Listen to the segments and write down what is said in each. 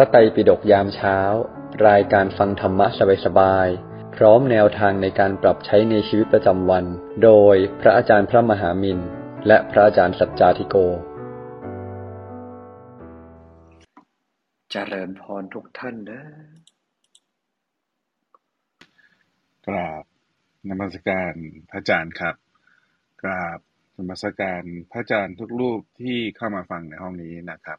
ระไตรปิฎกยามเช้า รายการฟังธรรมะสบายๆ พร้อมแนวทางในการปรับใช้ในชีวิตประจำวัน โดยพระอาจารย์พระมหามินและพระอาจารย์สัจจาธิโก เจริญพรทุกท่านนะกราบนมัสการพระอาจารย์ครับ กราบนมัสการพระอาจารย์ทุกรูปที่เข้ามาฟังในห้องนี้นะครับ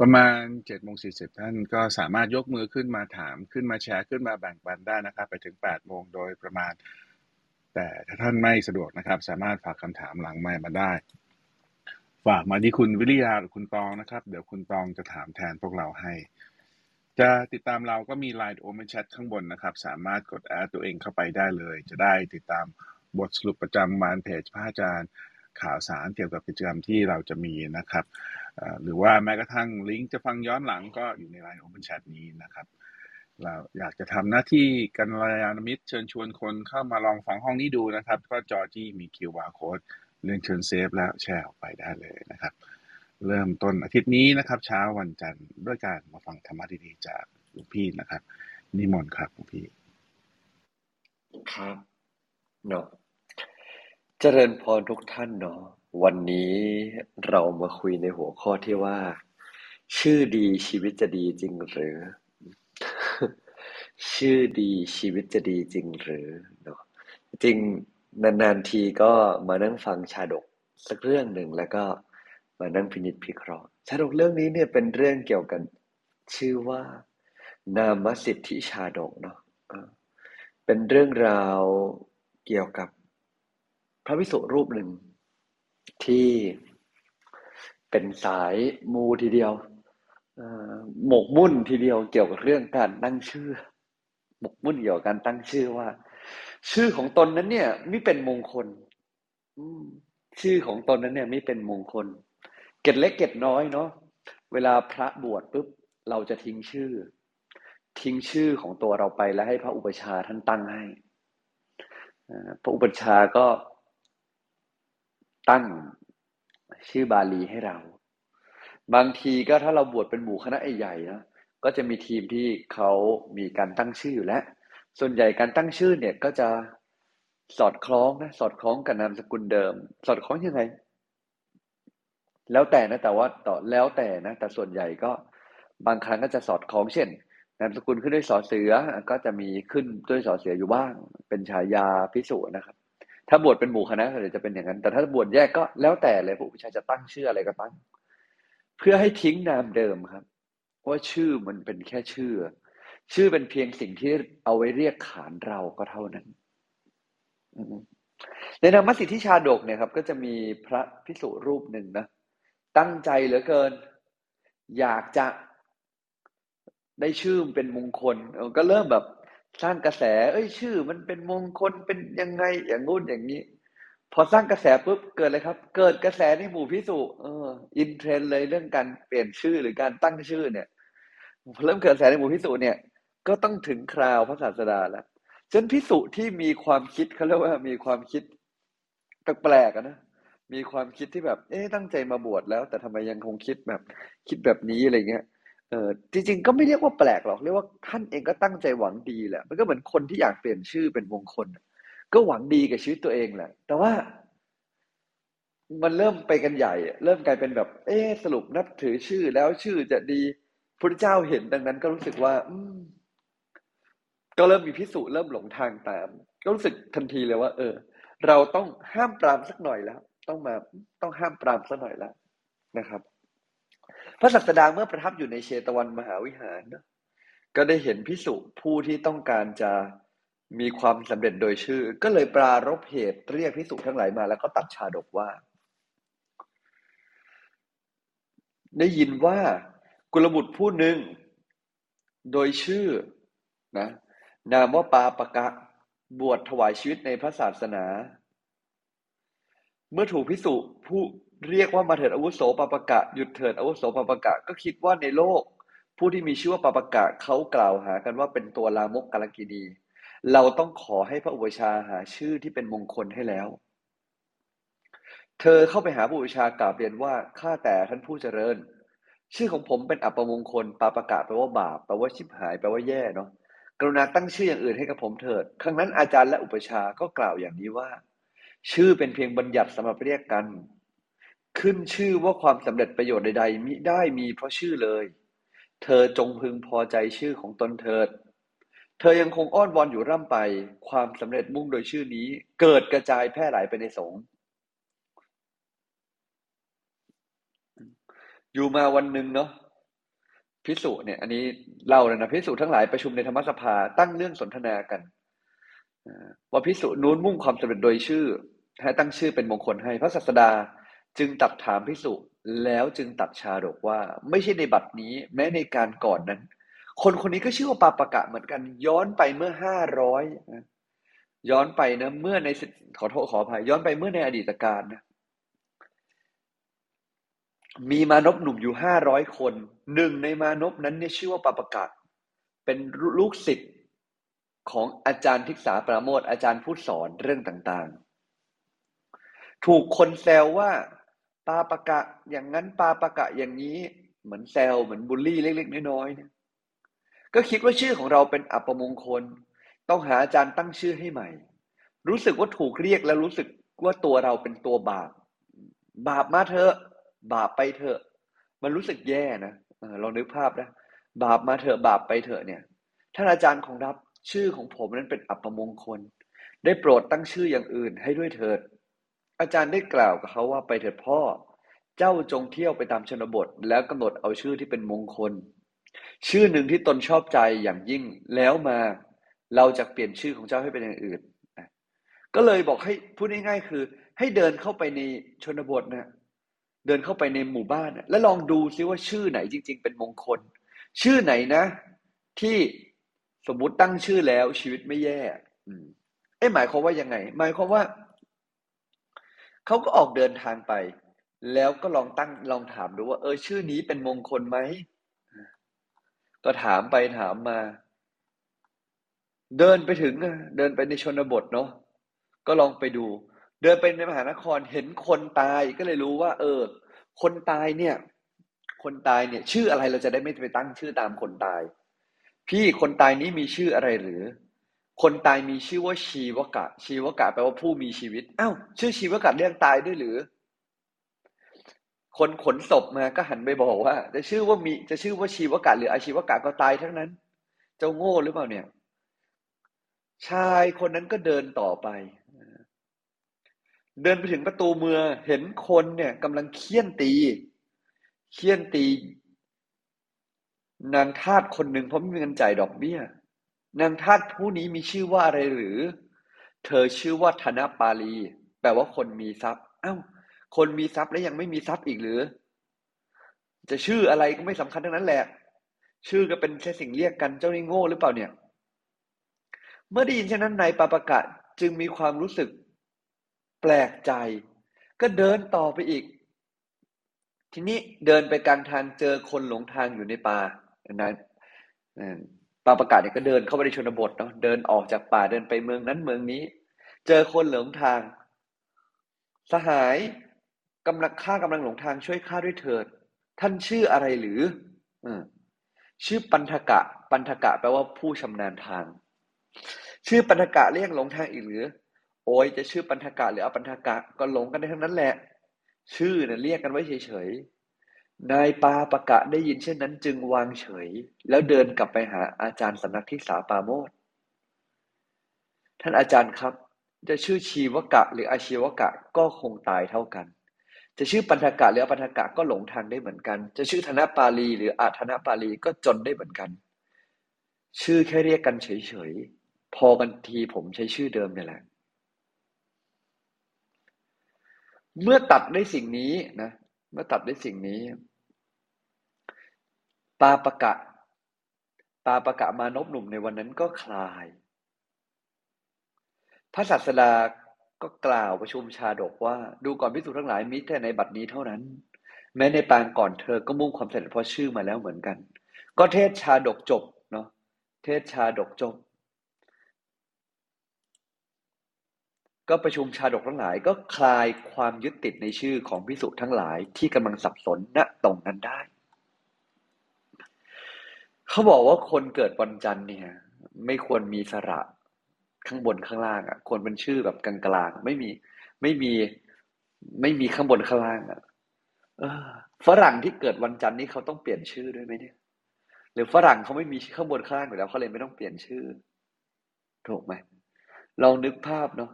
ประมาณ7โมง40ท่านก็สามารถยกมือขึ้นมาถามขึ้นมาแชร์ขึ้นมาแบ่งปันได้นะครับ ไปถึง8โมงโดยประมาณ แต่ถ้าท่านไม่สะดวกนะครับ สามารถฝากคำถามหลังไมค์มาได้ ฝากมาที่คุณวิริยาหรือคุณตองนะครับ เดี๋ยวคุณตองจะถามแทนพวกเราให้ จะติดตามเราก็มี Line Open Chat ข้างบนนะครับ สามารถกดแอดตัวเองเข้าไปได้เลย จะได้ติดตามบทสรุปประจำวันเพจพระอาจารย์ ข่าวสารเกี่ยวกับกิจกรรมที่เราจะมีนะครับ หรือว่าแม้กระทั่งลิงก์จะฟังย้อนหลังก็อยู่ใน Line Open Chat นี้นะครับเราอยากจะทำหน้าที่กันรยานมิตรเชิญชวนคนเข้ามาลองฟังห้องนี้ดูนะครับ ก็จอที่มี QR code เรื่องเชิญเซฟแล้วแชร์ออกไปได้เลยนะครับ เริ่มต้นอาทิตย์นี้นะครับ เช้าวันจันทร์ด้วยการมาฟังธรรมะดีๆจากหลวงพี่นะครับ นิมนต์ครับหลวงพี่ ครับเนาะ เจริญพรทุกท่านเนาะวันนี้เรามาคุยในหัวข้อที่ว่า ชื่อดีชีวิตจะดีจริงหรือ ชื่อดีชีวิตจะดีจริงหรือเนาะจริงนานๆทีก็มานั่งฟังชาดกสักเรื่องหนึ่งแล้วก็มานั่งพินิจพิเคราะห์ ชาดกเรื่องนี้เนี่ยเป็นเรื่องเกี่ยวกัน ชื่อว่า นามสิทธิชาดกเนาะเป็นเรื่องราวเกี่ยวกับ พระวิสุรูปหนึ่ง ที่เป็นสายมูทีเดียวหมกมุ่นทีเดียวเกี่ยวกับเรื่องการตั้งชื่อ หมกมุ่นเกี่ยวกับการตั้งชื่อว่า ชื่อของตนนั้นเนี่ยไม่เป็นมงคลชื่อของตนนั้นเนี่ยไม่เป็นมงคล เก็ดเล็กเก็ดน้อยเนาะเวลาพระบวชปุ๊บเราจะทิ้งชื่อ ทิ้งชื่อของตัวเราไปแล้วให้พระอุปชาท่านตั้งให้พระอุปชาก็ ตั้งชื่อบาลีให้เรา บางทีก็ถ้าเราบวชเป็นหมู่คณะใหญ่ๆนะก็จะมีทีมที่เขามีการตั้งชื่ออยู่แล้ว ส่วนใหญ่การตั้งชื่อเนี่ยก็จะสอดคล้องนะสอดคล้องกับนามสกุลเดิม สอดคล้องยังไง แล้วแต่นะแต่ว่าต่อแล้วแต่นะ แต่ส่วนใหญ่ก็บางครั้งก็จะสอดคล้องเช่นนามสกุลขึ้นด้วยสอเสือ ก็จะมีขึ้นด้วยสอเสืออยู่บ้าง เป็นฉายาพิสูจน์นะครับ ถ้าบวชเป็นหมู่คณะส่วนใหญ่จะเป็นอย่างนั้น แต่ถ้าบวชแยกก็แล้วแต่เลยผู้ผู้ชายจะตั้งชื่ออะไรก็ตั้ง เพื่อให้ทิ้งนามเดิมครับว่าชื่อมันเป็นแค่ชื่อ ชื่อเป็นเพียงสิ่งที่เอาไว้เรียกขานเราก็เท่านั้นในธรรมสิทธิชาดกเนี่ยครับ ก็จะมีพระพิสุรูปหนึ่งนะตั้งใจเหลือเกิน อยากจะได้ชื่อเป็นมงคลเออก็เริ่มแบบ สร้างกระแส เอ้ยชื่อ มันเป็นมงคลเป็นยังไงอย่างงู้นอย่างนี้ พอสร้างกระแสปุ๊บเกิดอะไรครับ เกิดกระแสในหมู่พิสุเอออินเทรนเลยเรื่องการเปลี่ยนชื่อหรือการตั้งชื่อเนี่ยพอเริ่มเกิดกระแสในหมู่พิสุเนี่ย ก็ต้องถึงคราวพระศาสดาแล้วฉะนันพิสุที่มีความคิดเขาเรียกว่ามีความคิดแปลกๆนะมีความคิดที่แบบ เอ๊ะตั้งใจมาบวชแล้ว แต่ทำไมยังคงคิดแบบ คิดแบบนี้อะไรเงี้ย เออจริง ๆ ก็ไม่เรียกว่าแปลกหรอก เรียกว่าท่านเองก็ตั้งใจหวังดีแหละ มันก็เหมือนคนที่อยากเปลี่ยนชื่อเป็นมงคล ก็หวังดีกับชีวิตตัวเองแหละ แต่ว่า มันเริ่มไปกันใหญ่ เริ่มกลายเป็นแบบ เอ๊สรุปนับถือชื่อแล้วชื่อจะดีพระเจ้าเห็นดังนั้น ก็รู้สึกว่า อืมก็เริ่มมีพิสูจน์เริ่มหลงทางตาม ก็รู้สึกทันทีเลยว่า เออ เราต้องห้ามปรามสักหน่อยแล้ว ต้องมาต้องห้ามปรามสักหน่อยแล้วนะครับ พระศัสดาเมื่อประทับอยู่ในเชตวันมหาวิหารเนอะก็ได้เห็นพิสุผู้ที่ต้องการจะมีความสำเร็จโดยชื่อ ก็เลยปรารภเหตุเรียกพิสุทั้งหลายมา แล้วก็ตัดชาดกว่า ได้ยินว่ากุลบุตรผู้หนึ่ง โดยชื่อนะนามว่าปาปะกะบวชถวายชีวิตในพระศาสนา เมื่อถูกพิสุผู้ เรียกว่ามาเถิดอาวุโสปปะกะหยุดเถิดอาวุโสปปะกะก็คิดว่าในโลก ผู้ที่มีชื่อว่าปปะกะเขากล่าวหากันว่าเป็นตัวลามกกาลกินีเราต้องขอให้พระอุปชาหาชื่อที่เป็นมงคลให้แล้ว เธอเข้าไปหาพระอุปชากราบเรียนว่าข้าแต่ท่านผู้เจริญ ชื่อของผมเป็นอัปมงคลปาปะกะแปลว่าบาปแปลว่าชิบหายแปลว่าแย่เนาะกรุณาตั้งชื่ออย่างอื่นให้กับผมเถิด ครั้งนั้นอาจารย์และอุปชาก็กล่าวอย่างนี้ว่า ชื่อเป็นเพียงบัญญัติสำหรับเรียกกัน ขึ้นชื่อว่าความสำเร็จประโยชน์ใดๆมิได้มีเพราะชื่อเลย เธอจงพึงพอใจชื่อของตนเถิด เธอยังคงอ้อนวอนอยู่ร่ำไป ความสำเร็จมุ่งโดยชื่อนี้ เกิดกระจายแพร่หลายไปในสงฆ์อยู่มาวันหนึ่งเนาะพิสุเนี่ยอันนี้เล่าเลยนะพิสุทั้งหลายประชุมในธรรมสภาตั้งเรื่องสนทนากันว่าพิสุนู้นมุ่งความสำเร็จโดยชื่อให้ตั้งชื่อเป็นมงคลให้พระศาสดา จึงตัดถามพิสุแล้วจึงตัดชาดกว่า ไม่ใช่ในบัดนี้ แม้ในการก่อนนั้น คนคนนี้ก็ชื่อว่าปาปะกะเหมือนกัน ย้อนไปเมื่อห้าร้อยย้อนไปนะเมื่อในขอโทษขออภัยย้อนไปเมื่อในอดีตการนะมีมานพหนุ่มอยู่ห้าร้อยคนหนึ่งในมานพนั้นเนี่ยชื่อว่าปาปะกะเป็นลูกศิษย์ของอาจารย์ทิกษาปราโมทอาจารย์ผู้สอนเรื่องต่างๆ ถูกคนแซวว่า ปาปะกะอย่างนั้นปาปะกะอย่างนี้เหมือนแซวเหมือนบูลลี่เล็กๆน้อยๆเนี่ยก็คิดว่าชื่อของเราเป็นอัปมงคล ต้องหาอาจารย์ตั้งชื่อให้ใหม่ รู้สึกว่าถูกเรียกแล้วรู้สึกว่าตัวเราเป็นตัวบาป บาปมาเถอะ บาปไปเถอะ มันรู้สึกแย่นะลองนึกภาพนะบาปมาเถอะบาปไปเถอะเนี่ยท่านอาจารย์ของรับชื่อของผมนั้นเป็นอัปมงคล ได้โปรดตั้งชื่ออย่างอื่นให้ด้วยเถิด อาจารย์ได้กล่าวกับเขาว่าไปเถิดพ่อ เจ้าจงเที่ยวไปตามชนบท แล้วกำหนดเอาชื่อที่เป็นมงคล ชื่อหนึ่งที่ตนชอบใจอย่างยิ่งแล้วมาเราจะเปลี่ยนชื่อของเจ้าให้เป็นอย่างอื่น ก็เลยบอกให้พูดง่ายๆคือ ให้เดินเข้าไปในชนบทนะเดินเข้าไปในหมู่บ้านแล้วลองดูซิว่าชื่อไหนจริง ๆ เป็นมงคล ชื่อไหนนะ ที่สมมติตั้งชื่อแล้วชีวิตไม่แย่ อืมเอ้หมายความว่ายังไง หมายความว่า เขาก็ออกเดินทางไป แล้วก็ลองตั้งลองถามดูว่า เออ ชื่อนี้เป็นมงคลไหม ก็ถามไปถามมา เดินไปถึงเดินไปในชนบทเนาะก็ลองไปดู เดินไปในมหานครเห็นคนตายก็เลยรู้ว่า เออ คนตายเนี่ย คนตายเนี่ย ชื่ออะไรเราจะได้ไม่ไปตั้งชื่อตามคนตาย พี่คนตายนี้มีชื่ออะไรหรือ คนตายมีชื่อว่าชีวกะ ชีวกะแปลว่าผู้มีชีวิตอ้าวชื่อชีวกะเรียกตายด้วยหรือ คนขนศพมาก็หันไปบอกว่า จะชื่อว่ามีจะชื่อว่าชีวกะหรืออาชีวกะก็ตายทั้งนั้น เจ้าโง่หรือเปล่าเนี่ย ชายคนนั้นก็เดินต่อไป เดินไปถึงประตูเมืองเห็นคนเนี่ยกำลังเคี่ยนตีเคี่ยนตี นางทาสคนหนึ่งเพราะไม่มีเงินจ่ายดอกเบี้ย นางทาสผู้นี้มีชื่อว่าอะไรหรือ เธอชื่อว่าธนปาลี แปลว่าคนมีทรัพย์ เอ้า คนมีทรัพย์แล้วยังไม่มีทรัพย์อีกหรือ จะชื่ออะไรก็ไม่สำคัญทั้งนั้นแหละ ชื่อก็เป็นแค่สิ่งเรียกกันเจ้านี่โง่หรือเปล่าเนี่ย เมื่อได้ยินเช่นนั้นนายปาปะกะจึงมีความรู้สึก แปลกใจ ก็เดินต่อไปอีก ทีนี้เดินไปกลางทางเจอคนหลงทางอยู่ในป่านะ ปางประกาศเนี่ยก็เดินเข้าไปในชนบทเนาะเดินออกจากป่าเดินไปเมืองนั้นเมืองนี้ เจอคนหลงทาง สหายกำลังข้ากำลังหลงทางช่วยข้าด้วยเถิด ท่านชื่ออะไรหรืออชื่อปันธกะ ปันธกะแปลว่าผู้ชำนาญทาง ชื่อปันธกะเรียกหลงทางอีกหรือ โอ้ยจะชื่อปันธกะหรืออปันธกะก็หลงกันได้ทั้งนั้นแหละ ชื่อเนี่ยเรียกกันไว้เฉย นายปาปะกะได้ยินเช่นนั้นจึงวางเฉย แล้วเดินกลับไปหาอาจารย์สำนักที่สาปาโมดท่านอาจารย์ครับ จะชื่อชีวกะหรืออาชีวกะก็คงตายเท่ากัน จะชื่อปันธกะหรืออปันธกะก็หลงทางได้เหมือนกัน จะชื่อธนปาลี หรืออาธนปาลีก็จนได้เหมือนกัน ชื่อแค่เรียกกันเฉยๆพอกันทีผมใช้ชื่อเดิมนี่แหละเมื่อตัดได้สิ่งนี้นะเมื่อตัดได้สิ่งนี้ ปาปะกะปาปะกะมานพหนุ่มในวันนั้นก็คลาย พระศาสดาก็กล่าวประชุมชาดกว่า ดูก่อนพิสูจทั้งหลายมิแต่ในบัดนี้เท่านั้น แม้ในปางก่อนเธอก็มุ่งความสำเร็จเพราะชื่อมาแล้วเหมือนกัน ก็เทศชาดกจบเนาะเทศชาดกจบ ก็ประชุมชาดกทั้งหลาย ก็คลายความยึดติดในชื่อของพิสุทั้งหลายที่กำลังสับสนณตรงนั้นได้ เขาบอกว่าคนเกิดวันจันทร์เนี่ย ไม่ควรมีสระข้างบนข้างล่างอะควรเป็นชื่อแบบกลางๆไม่มีไม่มีไม่มีข้างบนข้างล่างอะฝรั่งที่เกิดวันจันทร์นี่เขาต้องเปลี่ยนชื่อด้วยไหมเนี่ย หรือฝรั่งเขาไม่มีข้างบนข้างล่างอยู่แล้วเขาเลยไม่ต้องเปลี่ยนชื่อ ถูกไหมลองนึกภาพเนาะ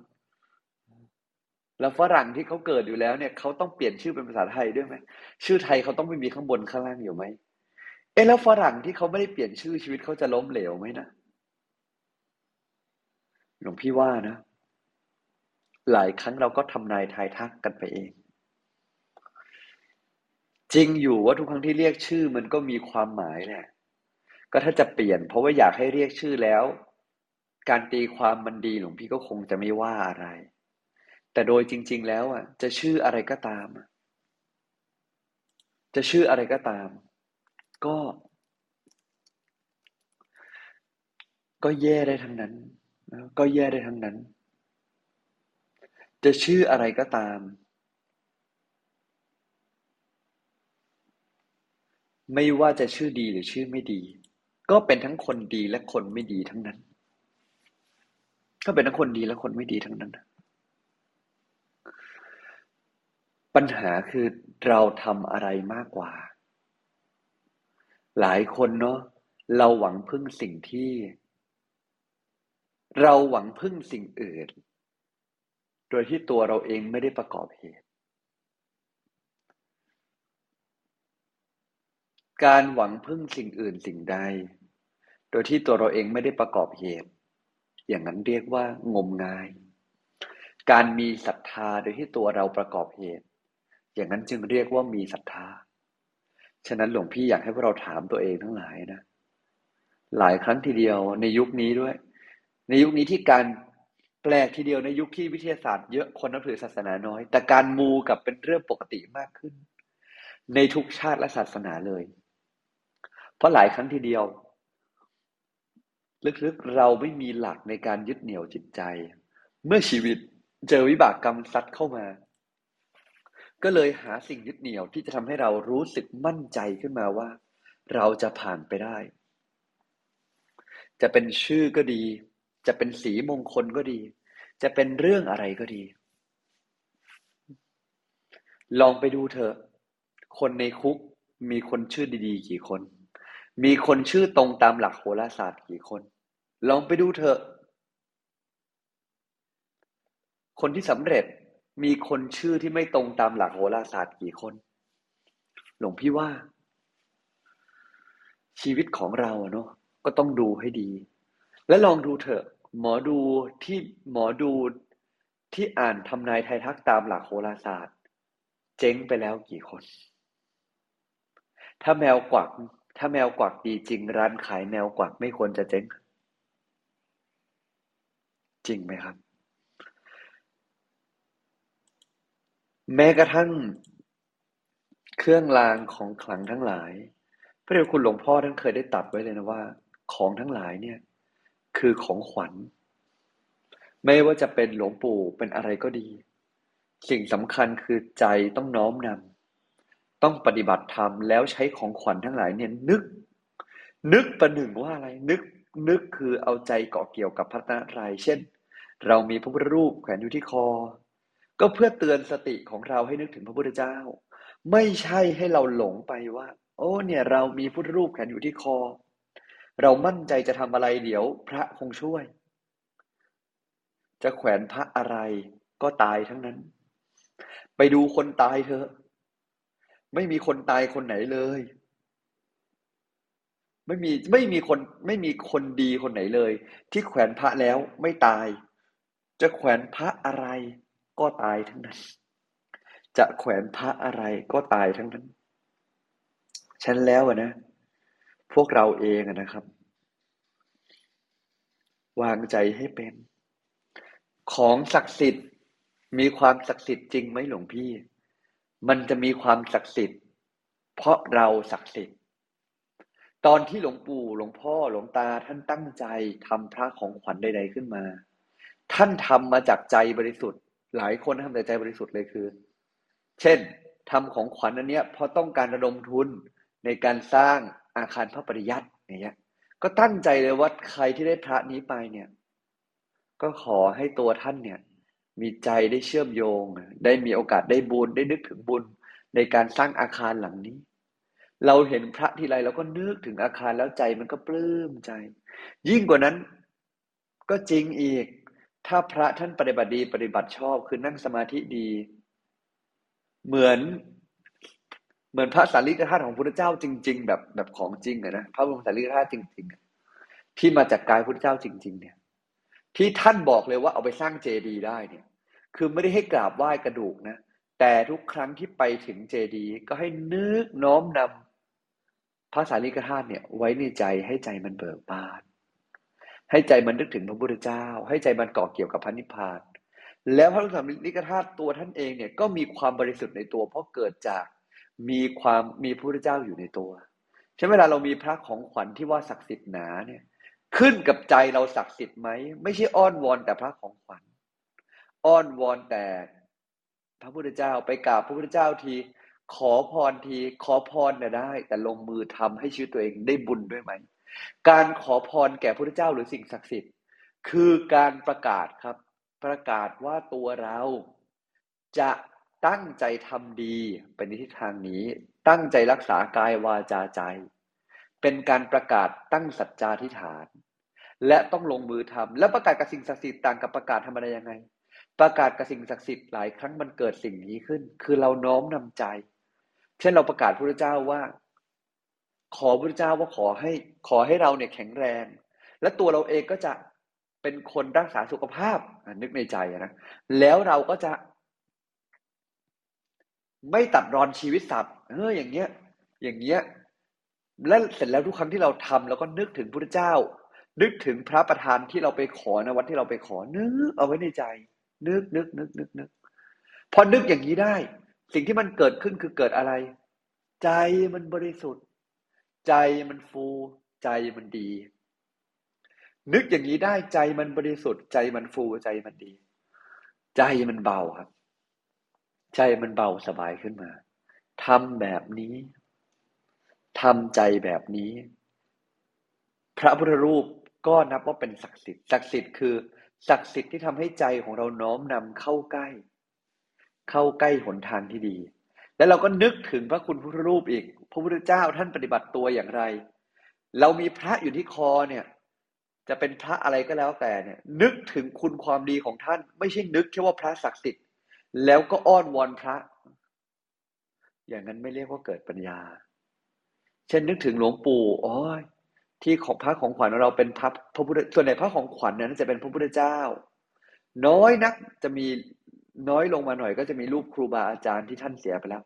แล้วฝรั่งที่เขาเกิดอยู่แล้วเนี่ยเขาต้องเปลี่ยนชื่อเป็นภาษาไทยด้วยไหมชื่อไทยเขาต้องไม่มีข้างบนข้างล่างอยู่ไหม เอ๊ะแล้วฝรั่งที่เขาไม่ได้เปลี่ยนชื่อชีวิตเขาจะล้มเหลวไหมนะหลวงพี่ว่านะ หลายครั้งเราก็ทำนายทายทักกันไปเอง จริงอยู่ว่าทุกครั้งที่เรียกชื่อมันก็มีความหมายแหละก็ถ้าจะเปลี่ยน เพราะว่าอยากให้เรียกชื่อแล้ว การตีความมันดีหลวงพี่ก็คงจะไม่ว่าอะไร แต่โดยจริง ๆ แล้วอะ จะชื่ออะไรก็ตาม จะชื่ออะไรก็ตาม ก็ ก็แย่ได้ทั้งนั้น ก็แย่ได้ทั้งนั้น จะชื่ออะไรก็ตาม ไม่ว่าจะชื่อดีหรือชื่อไม่ดี ก็เป็นทั้งคนดีและคนไม่ดีทั้งนั้น ก็เป็นทั้งคนดีและคนไม่ดีทั้งนั้นปัญหาคือเราทำอะไรมากกว่า หลายคนเนาะเราหวังพึ่งสิ่งที่ เราหวังพึ่งสิ่งอื่น โดยที่ตัวเราเองไม่ได้ประกอบเหตุ การหวังพึ่งสิ่งอื่นสิ่งใด โดยที่ตัวเราเองไม่ได้ประกอบเหตุ อย่างนั้นเรียกว่างมงาย การมีศรัทธาโดยที่ตัวเราประกอบเหตุ อย่างนั้นจึงเรียกว่ามีศรัทธา ฉะนั้นหลวงพี่อยากให้พวกเราถามตัวเองทั้งหลายนะ หลายครั้งทีเดียวในยุคนี้ด้วย ในยุคนี้ที่การแปลกทีเดียวในยุคที่วิทยาศาสตร์เยอะคนนับถือศาสนาน้อย แต่การมูกับเป็นเรื่องปกติมากขึ้น ในทุกชาติและศาสนาเลย เพราะหลายครั้งทีเดียว ลึกๆเราไม่มีหลักในการยึดเหนี่ยวจิตใจ เมื่อชีวิตเจอวิบากกรรมซัดเข้ามา ก็เลยหาสิ่งยึดเหนี่ยวที่จะทำให้เรารู้สึกมั่นใจขึ้นมาว่า เราจะผ่านไปได้ จะเป็นชื่อก็ดี จะเป็นสีมงคลก็ดี จะเป็นเรื่องอะไรก็ดี ลองไปดูเถอะ คนในคุกมีคนชื่อดีๆ กี่คน มีคนชื่อตรงตามหลักโหราศาสตร์กี่คน ลองไปดูเถอะ คนที่สำเร็จ มีคนชื่อที่ไม่ตรงตามหลักโหราศาสตร์กี่คน หลวงพี่ว่า ชีวิตของเราเนาะก็ต้องดูให้ดี และลองดูเถอะ หมอดูที่หมอดูที่อ่านทำนายไทยทักตามหลักโหราศาสตร์ เจ๊งไปแล้วกี่คน ถ้าแมวกวัก ถ้าแมวกวักดีจริง ร้านขายแมวกวักไม่ควรจะเจ๊ง จริงไหมครับ แม้กระทั่งเครื่องรางของขลังทั้งหลาย พระเดชคุณหลวงพ่อท่านเคยได้ตัดไว้เลยนะว่า ของทั้งหลายเนี่ย คือของขวัญ ไม่ว่าจะเป็นหลวงปู่เป็นอะไรก็ดี สิ่งสำคัญคือใจต้องน้อมนำต้องปฏิบัติธรรมแล้วใช้ของขวัญทั้งหลายเนี่ยนึก นึกประหนึ่งว่าอะไร นึกนึกคือเอาใจเกาะเกี่ยวกับพระนตรัยเช่น เรามีพระพุทธรูปแขวนอยู่ที่คอ ก็เพื่อเตือนสติของเราให้นึกถึงพระพุทธเจ้า ไม่ใช่ให้เราหลงไปว่า โอ้เนี่ยเรามีพุทธรูปแขวนอยู่ที่คอ เรามั่นใจจะทำอะไรเดี๋ยวพระคงช่วย จะแขวนพระอะไรก็ตายทั้งนั้น ไปดูคนตายเถอะ ไม่มีคนตายคนไหนเลย ไม่มีไม่มีคนไม่มีคนดีคนไหนเลย ที่แขวนพระแล้วไม่ตาย จะแขวนพระอะไร ก็ตายทั้งนั้น จะแขวนพระอะไรก็ตายทั้งนั้น ฉันแล้วนะ พวกเราเองนะครับ วางใจให้เป็น ของศักดิ์สิทธิ์มีความศักดิ์สิทธิ์จริงไหมหลวงพี่ มันจะมีความศักดิ์สิทธิ์ เพราะเราศักดิ์สิทธิ์ ตอนที่หลวงปู่หลวงพ่อหลวงตาท่านตั้งใจทำพระของขวัญใดๆขึ้นมา ท่านทำมาจากใจบริสุทธิ์ หลายคนทำแต่ใจบริสุทธิ์เลยคือ เช่นทำของขวัญอันเนี้ยเพราะต้องการระดมทุนในการสร้างอาคารพระปริยัติอย่างเงี้ย ก็ตั้งใจเลยว่าใครที่ได้พระนี้ไปเนี่ย ก็ขอให้ตัวท่านเนี่ย มีใจได้เชื่อมโยง ได้มีโอกาสได้บุญได้นึกถึงบุญในการสร้างอาคารหลังนี้ เราเห็นพระทีไรเราก็นึกถึงอาคารแล้วใจมันก็ปลื้มใจ ยิ่งกว่านั้น ก็จริงอีก ถ้าพระท่านปฏิบัติดีปฏิบัติชอบคือนั่งสมาธิดี เหมือน เหมือนพระสารีริกธาตุของพระพุทธเจ้าจริง ๆ แบบแบบของจริงอะนะพระบรมสารีริกธาตุจริงๆที่มาจากกายพระพุทธเจ้าจริง ๆ เนี่ย ที่ท่านบอกเลยว่าเอาไปสร้างเจดีย์ได้เนี่ย คือไม่ได้ให้กราบไหว้กระดูกนะแต่ทุกครั้งที่ไปถึงเจดีย์ก็ให้นึกน้อมนำพระสารีริกธาตุเนี่ย ไว้ในใจให้ใจมันเบิกบาน ให้ใจมันนึกถึงพระพุทธเจ้า ให้ใจมันเกาะเกี่ยวกับพระนิพพาน แล้วพระสารีริกธาตุตัวท่านเองเนี่ยก็มีความบริสุทธิ์ในตัว เพราะเกิดจากมีความมีพระพุทธเจ้าอยู่ในตัวใช่ไหมเวลาเรามีพระของขวัญที่ว่าศักดิ์สิทธิ์หนาเนี่ยขึ้นกับใจเราศักดิ์สิทธิ์ไหมไม่ใช่อ้อนวอนแต่พระของขวัญอ้อนวอนแต่พระพุทธเจ้าไปกราบพระพุทธเจ้าทีขอพรทีขอพรเนี่ยได้ แต่ลงมือทำให้ชีวิตตัวเองได้บุญด้วยไหม การขอพรแก่พระเจ้าหรือสิ่งศักดิ์สิทธิ์ คือการประกาศครับ ประกาศว่าตัวเราจะตั้งใจทำดีไปในทิศทางนี้ ตั้งใจรักษากายวาจาใจ เป็นการประกาศตั้งสัจจาธิฐาน และต้องลงมือทำแล้วประกาศกับสิ่งศักดิ์สิทธิ์ต่างกับประกาศทำอะไรยังไง ประกาศกับสิ่งศักดิ์สิทธิ์หลายครั้งมันเกิดสิ่งนี้ขึ้น คือเราน้อมนำใจ เช่นเราประกาศพระเจ้าว่า ขอพระเจ้าว่าขอให้ขอให้เราเนี่ยแข็งแรง และตัวเราเองก็จะเป็นคนรักษาสุขภาพนึกในใจนะแล้วเราก็จะ ไม่ตัดรอนชีวิตสัตว์เอออย่างเงี้ย อย่างเงี้ยและเสร็จแล้วทุกครั้งที่เราทำเราก็นึกถึงพระเจ้า นึกถึงพระประธานที่เราไปขอนะวัดที่เราไปขอนึกเอาไว้ในใจ นึกนึกนึกนึกนึกพอนึกอย่างนี้ได้ สิ่งที่มันเกิดขึ้นคือเกิดอะไร ใจมันบริสุทธิ์ ใจมันฟูใจมันดี นึกอย่างนี้ได้ใจมันบริสุทธิ์ใจมันฟูใจมันดี ใจมันเบาครับ ใจมันเบาสบายขึ้นมาทำแบบนี้ทำใจแบบนี้ พระพุทธรูปก็นับว่าเป็นศักดิ์สิทธิ์ศักดิ์สิทธิ์คือศักดิ์สิทธิ์ที่ทำให้ใจของเราน้อมนำเข้าใกล้ เข้าใกล้หนทางที่ดี แล้วเราก็นึกถึงพระคุณพุทธรูปอีก พระพุทธเจ้าท่านปฏิบัติตัวอย่างไร เรามีพระอยู่ที่คอเนี่ย จะเป็นพระอะไรก็แล้วแต่เนี่ย นึกถึงคุณความดีของท่าน ไม่ใช่นึกแค่ว่าพระศักดิ์สิทธิ์ แล้วก็อ้อนวอนพระ อย่างนั้นไม่เรียกว่าเกิดปัญญา เช่นนึกถึงหลวงปู่อ๋อที่ของพระของขวัญเราเป็นพระพระพุทธส่วนใหญ่พระของขวัญนั้นจะเป็นพระพุทธเจ้า น้อยนักจะมีน้อยลงมาหน่อยก็จะมีรูปครูบาอาจารย์ที่ท่านเสียไปแล้ว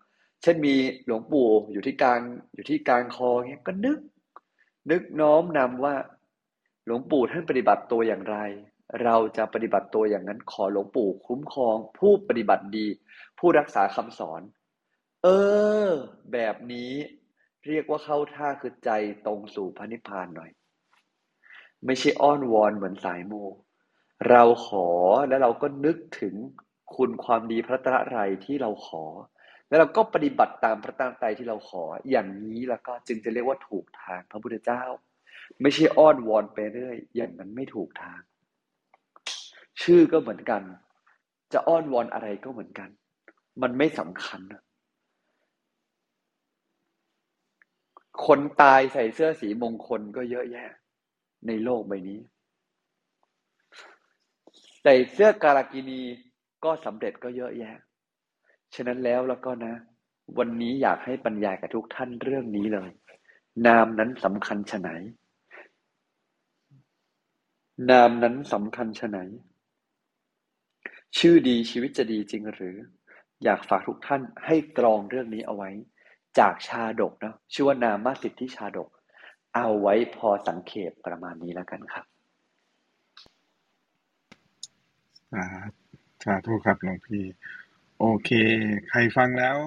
ช่นมีหลวงปู่อยู่ที่กลางอยู่ที่กลางคอเงี้ยก็นึก นึกน้อมนำว่า หลวงปู่ท่านปฏิบัติตัวอย่างไร เราจะปฏิบัติตัวอย่างนั้นขอหลวงปู่คุ้มครอง ผู้ปฏิบัติดี ผู้รักษาคำสอน เออ แบบนี้เรียกว่าเข้าท่าคือใจตรงสู่พระนิพพานหน่อย ไม่ใช่อ้อนวอนเหมือนสายโม เราขอแล้วเราก็นึกถึงคุณความดีพระตระไรที่เราขอ แล้วเราก็ปฏิบัติตามพระตาไตรที่เราขอ อย่างนี้แล้วก็จึงจะเรียกว่าถูกทางพระพุทธเจ้า ไม่ใช่อ้อนวอนไปเรื่อยอย่างนั้นไม่ถูกทาง ชื่อก็เหมือนกัน จะอ้อนวอนอะไรก็เหมือนกัน มันไม่สำคัญคนตายใส่เสื้อสีมงคลก็เยอะแยะ ในโลกใบนี้ ใส่เสื้อการากินีก็สำเร็จก็เยอะแยะ ฉะนั้นแล้วแล้วก็นะ วันนี้อยากให้บรรยากับทุกท่านเรื่องนี้เลย นามนั้นสำคัญชะไหน นามนั้นสำคัญชะไหน ชื่อดีชีวิตจะดีจริงหรือ อยากฝากทุกท่านให้ตรองเรื่องนี้เอาไว้ จากชาดกนะชื่อว่านามาสิทธิชาดก เอาไว้พอสังเขปประมาณนี้แล้วกันครับสาสาธุครับหลวงพี่ โอเค ใครฟังแล้ว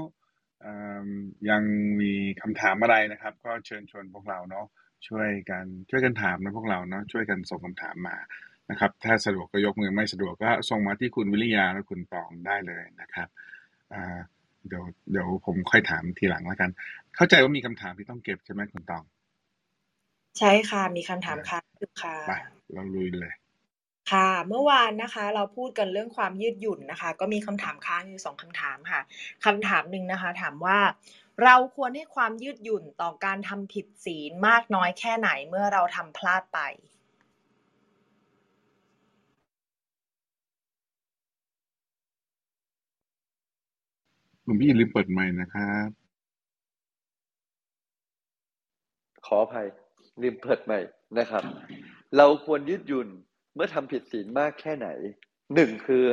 ยังมีคำถามอะไรนะครับ ก็เชิญชวนพวกเราเนาะช่วยกันช่วยกันถามนะพวกเราเนาะช่วยกันส่งคำถามมานะครับ ถ้าสะดวกก็ยกมือไม่สะดวกก็ส่งมาที่คุณวิริยาและคุณตองได้เลยนะครับเดี๋ยวเดี๋ยวผมค่อยถามทีหลังแล้วกัน เข้าใจว่ามีคำถามที่ต้องเก็บใช่ไหมคุณตอง ใช่ค่ะ มีคำถามค่ะค่ะ ไปเราลุยเลย ค่ะ เมื่อวานนะคะเราพูดกันเรื่องความยืดหยุ่นนะคะ ก็มีคำถามค้างอยู่สองคำถามค่ะคำถามหนึ่งนะคะ ถามว่า เราควรให้ความยืดหยุ่นต่อการทำผิดศีลมากน้อยแค่ไหนเมื่อเราทำพลาดไปลวงพี่ลืมเปิดไมค์นะครับ ขออภัยลืมเปิดไมค์นะครับ เราควรยืดหยุ่น เมื่อทำผิดศีลมากแค่ไหนหนึ่งคือ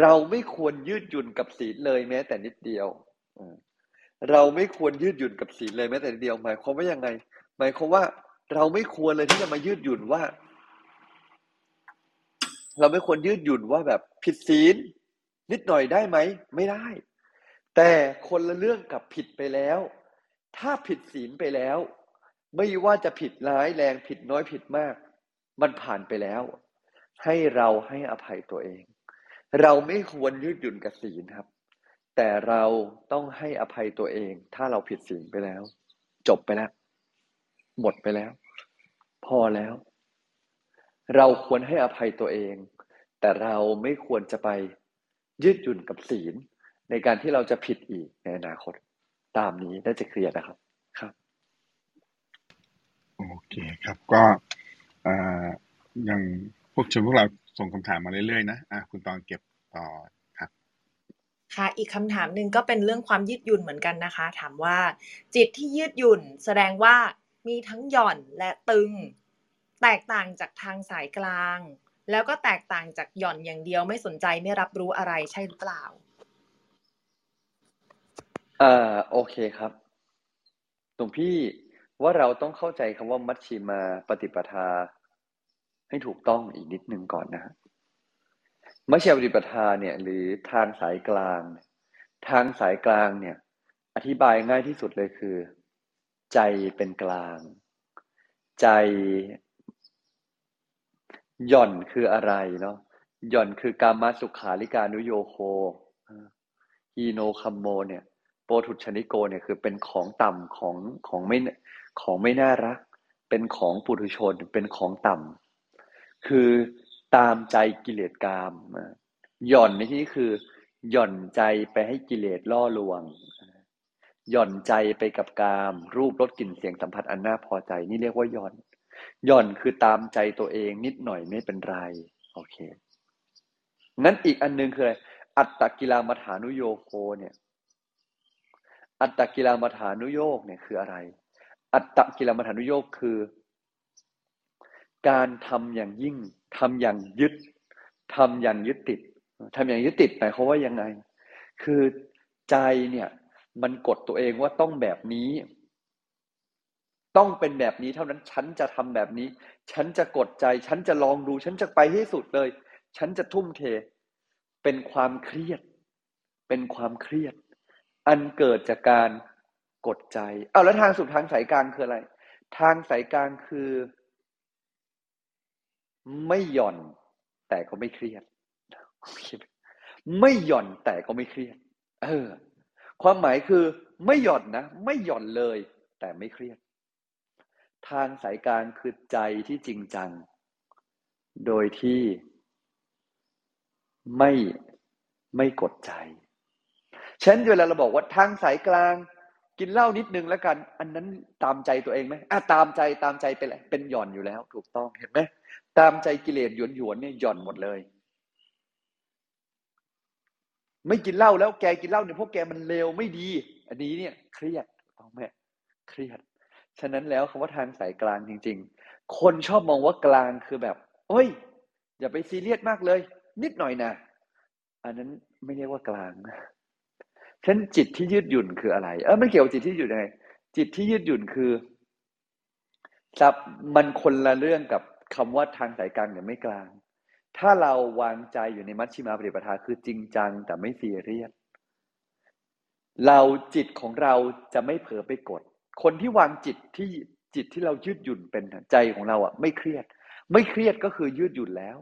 เราไม่ควรยืดหยุ่นกับศีลเลยแม้แต่นิดเดียวเราไม่ควรยืดหยุ่นกับศีลเลยแม้แต่นิดเดียวหมายความว่ายังไง หมายความว่า เราไม่ควรเลยที่จะมายืดหยุ่นว่า เราไม่ควรยืดหยุ่นว่าแบบผิดศีลนิดหน่อยได้ไหมไม่ได้ แต่คนละเรื่องกับผิดไปแล้ว ถ้าผิดศีลไปแล้ว ไม่ว่าจะผิดร้ายแรงผิดน้อยผิดมาก มันผ่านไปแล้ว ให้เราให้อภัยตัวเอง เราไม่ควรยืดหยุ่นกับศีลครับ แต่เราต้องให้อภัยตัวเอง ถ้าเราผิดศีลไปแล้ว จบไปแล้ว หมดไปแล้ว พอแล้ว เราควรให้อภัยตัวเอง แต่เราไม่ควรจะไปยืดหยุ่นกับศีล ในการที่เราจะผิดอีกในอนาคต ตามนี้น่าจะเคลียร์นะครับครับ โอเคครับก็ ยังพวกชมพวกเราส่งคำถามมาเรื่อยๆนะอะคุณตอนเก็บต่อครับค่ะอีกคำถามหนึ่งก็เป็นเรื่องความยืดหยุ่นเหมือนกันนะคะ ถามว่า จิตที่ยืดหยุ่นแสดงว่ามีทั้งหย่อนและตึง แตกต่างจากทางสายกลาง แล้วก็แตกต่างจากหย่อนอย่างเดียวไม่สนใจไม่รับรู้อะไรใช่หรือเปล่าอ่าโอเคครับหลวงพี่ ว่าเราต้องเข้าใจคำว่ามัชชิมาปฏิปทา ให้ถูกต้องอีกนิดนึงก่อนนะมัชฌิมาปฏิปทาเนี่ย หรือทางสายกลาง ทางสายกลางเนี่ย อธิบายง่ายที่สุดเลยคือ ใจเป็นกลาง ใจหย่อนคืออะไรเนาะหย่อนคือกามาสุขาริการุโยโคฮีโนคัมโมเนี่ยโปทุชนิโกเนี่ยคือเป็นของต่ำของของไม่ ของไม่น่ารัก เป็นของปุถุชน เป็นของต่ำ คือตามใจกิเลสกาม หย่อนในที่นี้คือ หย่อนใจไปให้กิเลสล่อลวง หย่อนใจไปกับกาม รูปรสกลิ่นเสียงสัมผัสอันน่าพอใจ นี่เรียกว่าหย่อน หย่อนคือตามใจตัวเองนิดหน่อยไม่เป็นไร โอเคงั้นอีกอันนึงคืออะไร อัตตกิลามัฐานุโยโคเนี่ยอัตตกิลามัฐานุโยกเนี่ยคืออะไร อัตตกิลมัฐานุโยกคือ การทำอย่างยิ่งทำอย่างยึดทำอย่างยึดติดทำอย่างยึดติดหมายความว่ายังไง คือใจเนี่ย มันกดตัวเองว่าต้องแบบนี้ ต้องเป็นแบบนี้เท่านั้นฉันจะทำแบบนี้ ฉันจะกดใจ ฉันจะลองดู ฉันจะไปให้สุดเลย ฉันจะทุ่มเท เป็นความเครียด เป็นความเครียด อันเกิดจากการ กดใจเอาแล้วทางสุดทางสายกลางคืออะไร ทางสายกลางคือ ไม่หย่อน แต่ก็ไม่เครียด ไม่หย่อนแต่ก็ไม่เครียด เออ ความหมายคือไม่หย่อนนะไม่หย่อนเลย แต่ไม่เครียด ทางสายกลางคือใจที่จริงจัง โดยที่ไม่ไม่กดใจฉันเวลาเราบอกว่าทางสายกลาง กินเหล้านิดนึงแล้วกัน อันนั้นตามใจตัวเองไหมอะตามใจตามใจไปแหละเป็นหย่อนอยู่แล้ว ถูกต้องเห็นไหมตามใจกิเลสหยวนหยวนเนี่ยหย่อนหมดเลย ไม่กินเหล้าแล้วแกกินเหล้าเนี่ยพวกแกมันเลวไม่ดี อันนี้เนี่ย เครียดต้องไหมเครียด ฉะนั้นแล้วคำว่าทางสายกลางจริง ๆ คนชอบมองว่ากลางคือแบบเอ้ย อย่าไปซีเรียสมากเลย นิดหน่อยนะอันนั้นไม่เรียกว่ากลางนะ ฉะนั้นจิตที่ยืดหยุ่นคืออะไร เออไม่เกี่ยวกับจิตที่ยืดหยุ่ไง จิตที่ยืดหยุ่นคือซับมันคนละเรื่องกับคำว่าทางสายกลางหรือไม่กลาง ถ้าเราวางใจอยู่ในมัชชิมาปฏิปทาคือจริงจังแต่ไม่ซีเรียสเราจิตของเราจะไม่เผลอไปกด คนที่วางจิตที่จิตที่เรายืดหยุ่นเป็นใจของเราอะ ไม่เครียด ไม่เครียดก็คือยืดหยุ่นแล้ว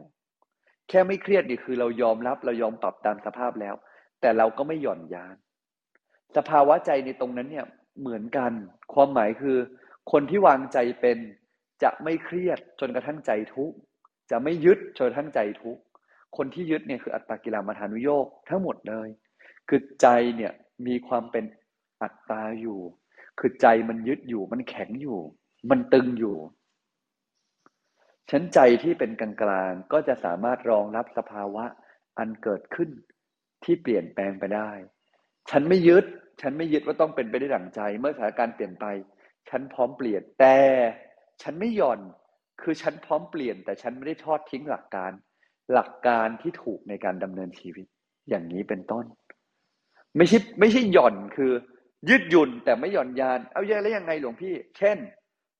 แค่ไม่เครียดนี่คือเรายอมรับเรายอมปรับตามสภาพแล้ว แต่เราก็ไม่หย่อนยาน สภาวะใจในตรงนั้นเนี่ยเหมือนกัน ความหมายคือ คนที่วางใจเป็นจะไม่เครียดจนกระทั่งใจทุกข์จะไม่ยึดจนกระทั่งใจทุกข์คนที่ยึดเนี่ยคืออัตตากิลามาทานุโยกทั้งหมดเลย คือใจเนี่ยมีความเป็นอัตตาอยู่ คือใจมันยึดอยู่ มันแข็งอยู่ มันตึงอยู่ชั้นใจที่เป็นกลางๆก็จะสามารถรองรับสภาวะอันเกิดขึ้นที่เปลี่ยนแปลงไปได้ ฉันไม่ยึด ฉันไม่ยึดว่าต้องเป็นไปได้ดั่งใจ เมื่อสถานการณ์เปลี่ยนไป ฉันพร้อมเปลี่ยน แต่ฉันไม่หย่อน คือฉันพร้อมเปลี่ยน แต่ฉันไม่ได้ทอดทิ้งหลักการ หลักการที่ถูกในการดำเนินชีวิต อย่างนี้เป็นต้น ไม่ใช่ไม่ใช่หย่อนคือ ยืดหยุ่นแต่ไม่หย่อนยาน เอาเยอะแล้วยังไงหลวงพี่ เช่น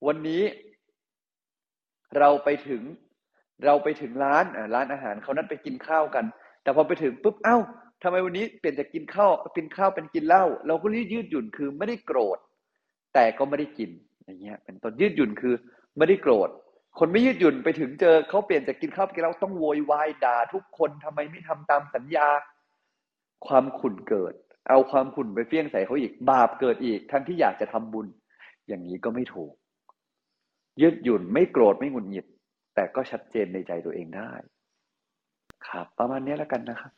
วันนี้ เราไปถึง เราไปถึงร้านร้านอาหารเขานัดไปกินข้าวกัน แต่พอไปถึงปุ๊บ เอ้า ทำไมวันนี้เปลี่ยนจากกินข้าวเป็นข้าวเป็นกินเหล้าเราก็รีบยืดหยุ่นคือไม่ได้โกรธ แต่ก็ไม่ได้กินอย่างเงี้ย เป็นต้นยืดหยุ่นคือไม่ได้โกรธ คนไม่ยืดหยุ่นไปถึงเจอเขาเปลี่ยนจากกินข้าวเป็นกินเหล้าต้องโวยวายด่าทุกคนทำไมไม่ทำตามสัญญา ความขุ่นเกิด เอาความขุ่นไปเฟี้ยงใส่เขาอีกบาปเกิดอีกทั้งที่อยากจะทำบุญ อย่างนี้ก็ไม่ถูก ยืดหยุ่นไม่โกรธไม่หงุดหงิด แต่ก็ชัดเจนในใจตัวเองได้ครับประมาณนี้แล้วกันนะครับ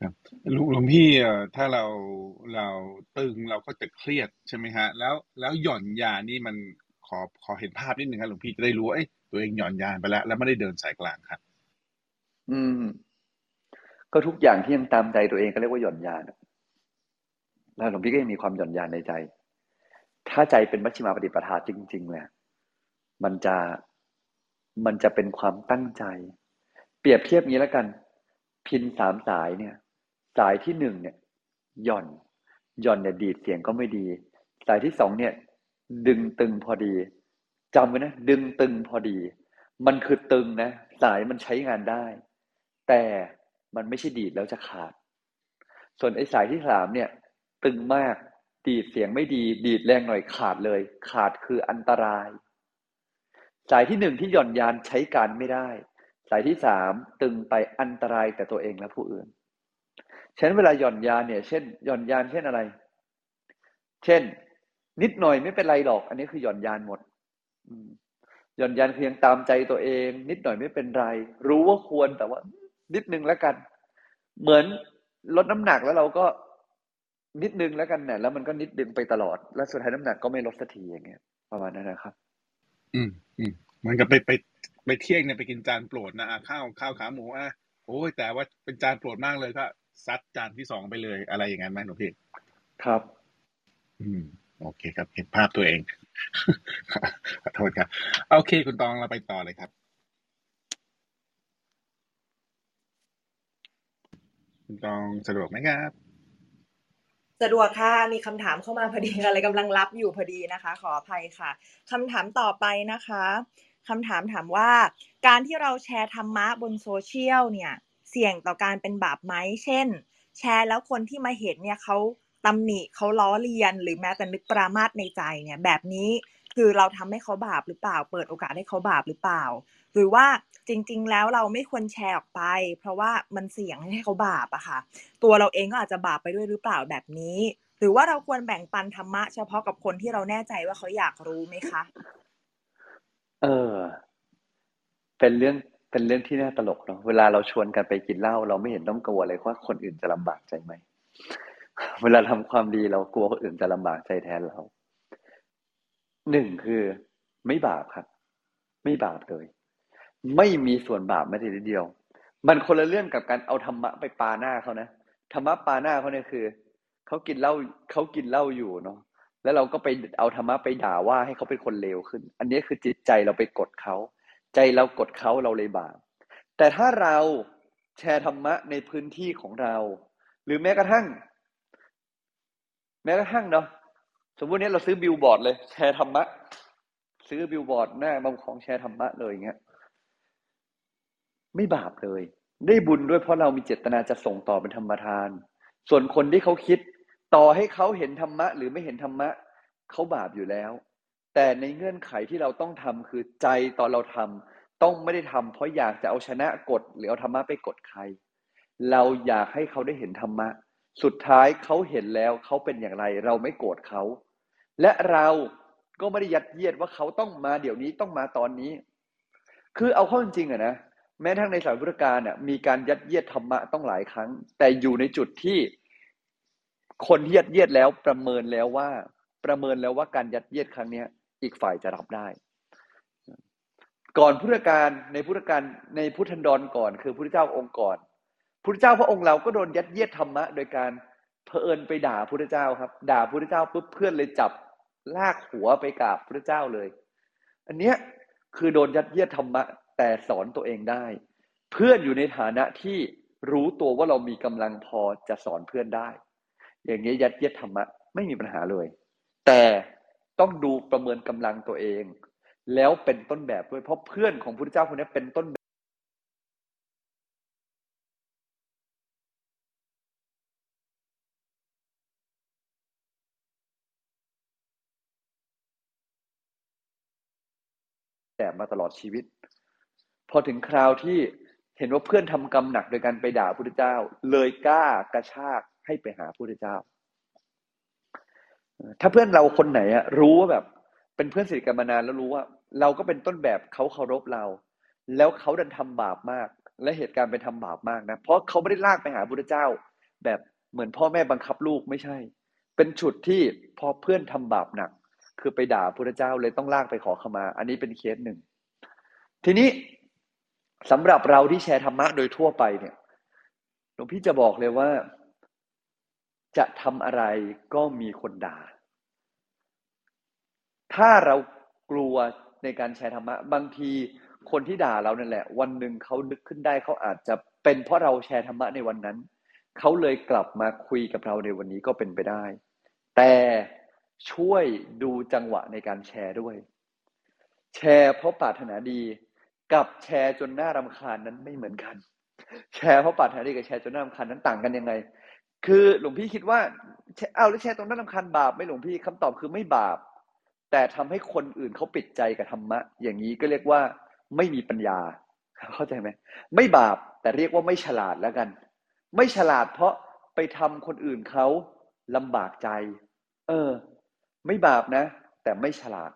ครับหลวงพี่เอ่อถ้าเราเราตึงเราก็จะเครียดใช่ไหมฮะ แล้วแล้วหย่อนยานี่มันขอขอเห็นภาพนิดหนึ่งครับหลวงพี่จะได้รู้เอ้ยตัวเองหย่อนยานไปแล้ว แล้วไม่ได้เดินสายกลางครับ อืม ก็ทุกอย่างที่ยังตามใจตัวเองก็เรียกว่าหย่อนยานแล้วหลวงพี่ก็ยังมีความหย่อนยานในใจ ถ้าใจเป็นมัชฌิมาปฏิปทาจริงๆเนี่ยมันจะมันจะเป็นความตั้งใจ เปรียบเทียบนี้แล้วกัน พินสามสายเนี่ย สายที่หนึ่งเนี่ยหย่อนหย่อนเนี่ยดีดเสียงก็ไม่ดี สายที่สองเนี่ย ดึงตึงพอดีจำไว้นะดึงตึงพอดี มันคือตึงนะ สายมันใช้งานได้ แต่มันไม่ใช่ดีดแล้วจะขาด ส่วนไอ้สายที่สามเนี่ย ตึงมากดีดเสียงไม่ดี ดีดแรงหน่อยขาดเลย ขาดคืออันตราย สายที่หนึ่งที่หย่อนยานใช้การไม่ได้ สายที่สามตึงไปอันตรายแต่ตัวเองและผู้อื่น ฉะนั้นเวลาหย่อนยานเนี่ย เช่นหย่อนยานเช่นอะไร เช่น นิดหน่อยไม่เป็นไรหรอก อันนี้คือหย่อนยานหมดหย่อนยานเพียงตามใจตัวเอง นิดหน่อยไม่เป็นไร รู้ว่าควรแต่ว่า นิดนึงแล้วกัน เหมือนลดน้ำหนักแล้วเราก็นิดนึงแล้วกันเนี่ยแล้วมันก็นิดดึงไปตลอด แล้วสุดท้ายน้ำหนักก็ไม่ลดสักทีอย่างเงี้ยประมาณนั้นนะครับ อืมอืมมันก็ไปไปไปเที่ยงเนี่ยไปกินจานโปรดนะข้าวข้าวขาหมูอะโอ้ยแต่ว่าเป็นจานโปรดมากเลยก็ ซัดจานที่สองไปเลยอะไรอย่างนั้นไหมหนูพี่ครับ อืม โอเคครับ เห็นภาพตัวเองขอโทษครับโอเค คุณตองเราไปต่อเลยครับ คุณตองสะดวกไหมครับสะดวกค่ะ มีคำถามเข้ามาพอดีอะไรกำลังรับอยู่พอดีนะคะ ขออภัยค่ะคำถามต่อไปนะคะคำถามถามว่า การที่เราแชร์ธรรมะบนโซเชียลเนี่ย เสี่ยงต่อการเป็นบาปไหมเช่น แชร์แล้วคนที่มาเห็นเนี่ยเขาตำหนิเขาล้อเลียน หรือแม้แต่นึกปรามาสในใจเนี่ยแบบนี้คือเราทำให้เขาบาปหรือเปล่า เปิดโอกาสให้เขาบาปหรือเปล่า หรือว่าจริง ๆ แล้วเราไม่ควรแชร์ออกไป เพราะว่ามันเสี่ยงให้เขาบาปอะค่ะ ตัวเราเองก็อาจจะบาปไปด้วยหรือเปล่าแบบนี้ หรือว่าเราควรแบ่งปันธรรมะ เฉพาะกับคนที่เราแน่ใจว่าเขาอยากรู้ไหมคะ เออ เป็นเรื่อง เป็นเรื่องที่น่าตลกเนาะเวลาเราชวนกันไปกินเหล้าเราไม่เห็นต้องกลัวเลยว่าคนอื่นจะลำบากใจไหมเวลาทำความดีเรากลัวคนอื่นจะลำบากใจแทนเราหนึ่งคือ ไม่บาปครับ ไม่บาปเลย ไม่มีส่วนบาปแม้แต่นิดเดียว มันคนละเรื่องกับการเอาธรรมะไปปาหน้าเขานะธรรมะปาหน้าเขาเนี่ยคือเขากินเหล้าเขากินเหล้าอยู่เนาะแล้วเราก็ไปเอาธรรมะไปด่าว่าให้เขาเป็นคนเลวขึ้น อันนี้คือจิตใจเราไปกดเขา ใจเรากดเขาเราเลยบาป แต่ถ้าเราแชร์ธรรมะในพื้นที่ของเรา หรือแม้กระทั่ง แม้กระทั่งเนาะสมมติเนี้ยเราซื้อบิลบอร์ดเลย แชร์ธรรมะ ซื้อบิลบอร์ดหน้าบางของแชร์ธรรมะเลยอย่างเงี้ยไม่บาปเลย ได้บุญด้วยเพราะเรามีเจตนาจะส่งต่อเป็นธรรมทาน ส่วนคนที่เขาคิด ต่อให้เขาเห็นธรรมะ หรือไม่เห็นธรรมะเขาบาปอยู่แล้ว แต่ในเงื่อนไขที่เราต้องทำคือใจตอนเราทำต้องไม่ได้ทำเพราะอยากจะเอาชนะกฎหรือเอาธรรมะไปกดใคร เราอยากให้เขาได้เห็นธรรมะ สุดท้ายเขาเห็นแล้วเขาเป็นอย่างไร เราไม่โกรธเขา และเราก็ไม่ได้ยัดเยียดว่าเขาต้องมาเดี๋ยวนี้ต้องมาตอนนี้ คือเอาเข้าจริงๆอะนะแม้ทั้งในสายพุทธการอะมีการยัดเยียดธรรมะต้องหลายครั้ง แต่อยู่ในจุดที่ คนที่ยัดเยียดแล้วประเมินแล้วว่า ประเมินแล้วว่าการยัดเยียดครั้งเนี้ย อีกฝ่ายจะรับได้ ก่อนพุทธการในพุทธการในพุทธันดรก่อน คือพุทธเจ้าองค์ก่อนพุทธเจ้าพระองค์เราก็โดนยัดเยียดธรรมะ โดยการเพอิญไปด่าพุทธเจ้าครับ ด่าพุทธเจ้าปุ๊บเพื่อนเลยจับลากหัวไปกราบพุทธเจ้าเลย อันเนี้ยคือโดนยัดเยียดธรรมะ แต่สอนตัวเองได้ เพื่อนอยู่ในฐานะที่รู้ตัวว่าเรามีกำลังพอจะสอนเพื่อนได้ อย่างนี้ยัดเยียดธรรมะ ไม่มีปัญหาเลย แต่ ต้องดูประเมินกำลังตัวเอง แล้วเป็นต้นแบบด้วยเพราะเพื่อนของพุทธเจ้าคนนี้เป็นต้นแบบแต่มาตลอดชีวิต พอถึงคราวที่เห็นว่าเพื่อนทำกรรมหนักโดยการไปด่าพระพุทธเจ้า เลยกล้ากระชากให้ไปหาพระพุทธเจ้า ถ้าเพื่อนเราคนไหนอะรู้ว่าแบบ เป็นเพื่อนสนิทกันมานานแล้วรู้ว่า เราก็เป็นต้นแบบเขาเคารพเรา แล้วเขาดันทำบาปมาก และเหตุการณ์ไปทำบาปมากนะเพราะเขาไม่ได้ลากไปหาพุทธเจ้า แบบเหมือนพ่อแม่บังคับลูกไม่ใช่ เป็นฉุดที่พอเพื่อนทำบาปหนัก คือไปด่าพุทธเจ้าเลยต้องลากไปขอขมา อันนี้เป็นเคสหนึ่ง ทีนี้สำหรับเราที่แชร์ธรรมะโดยทั่วไปเนี่ยหลวงพี่จะบอกเลยว่า จะทำอะไรก็มีคนด่า ถ้าเรากลัวในการแชร์ธรรมะ บางทีคนที่ด่าเรานั่นแหละ วันหนึ่งเขานึกขึ้นได้เขาอาจจะเป็นเพราะเราแชร์ธรรมะในวันนั้น เขาเลยกลับมาคุยกับเราในวันนี้ก็เป็นไปได้ แต่ช่วยดูจังหวะในการแชร์ด้วย แชร์เพราะปรารถนาดีกับแชร์จนหน่ารำคาญนั้นไม่เหมือนกัน แชร์เพราะปรารถนาดีกับแชร์จนหน่ารำคาญนั้นต่างกันยังไง คือหลวงพี่คิดว่าเอาแล้วแชร์ตรงน่ารำคาญบาปไหมหลวงพี่คำตอบคือไม่บาป แต่ทำให้คนอื่นเขาปิดใจกับธรรมะ อย่างนี้ก็เรียกว่าไม่มีปัญญา เข้าใจไหมไม่บาปแต่เรียกว่าไม่ฉลาดแล้วกัน ไม่ฉลาดเพราะไปทำคนอื่นเขาลำบากใจ เออ ไม่บาปนะ แต่ไม่ฉลาด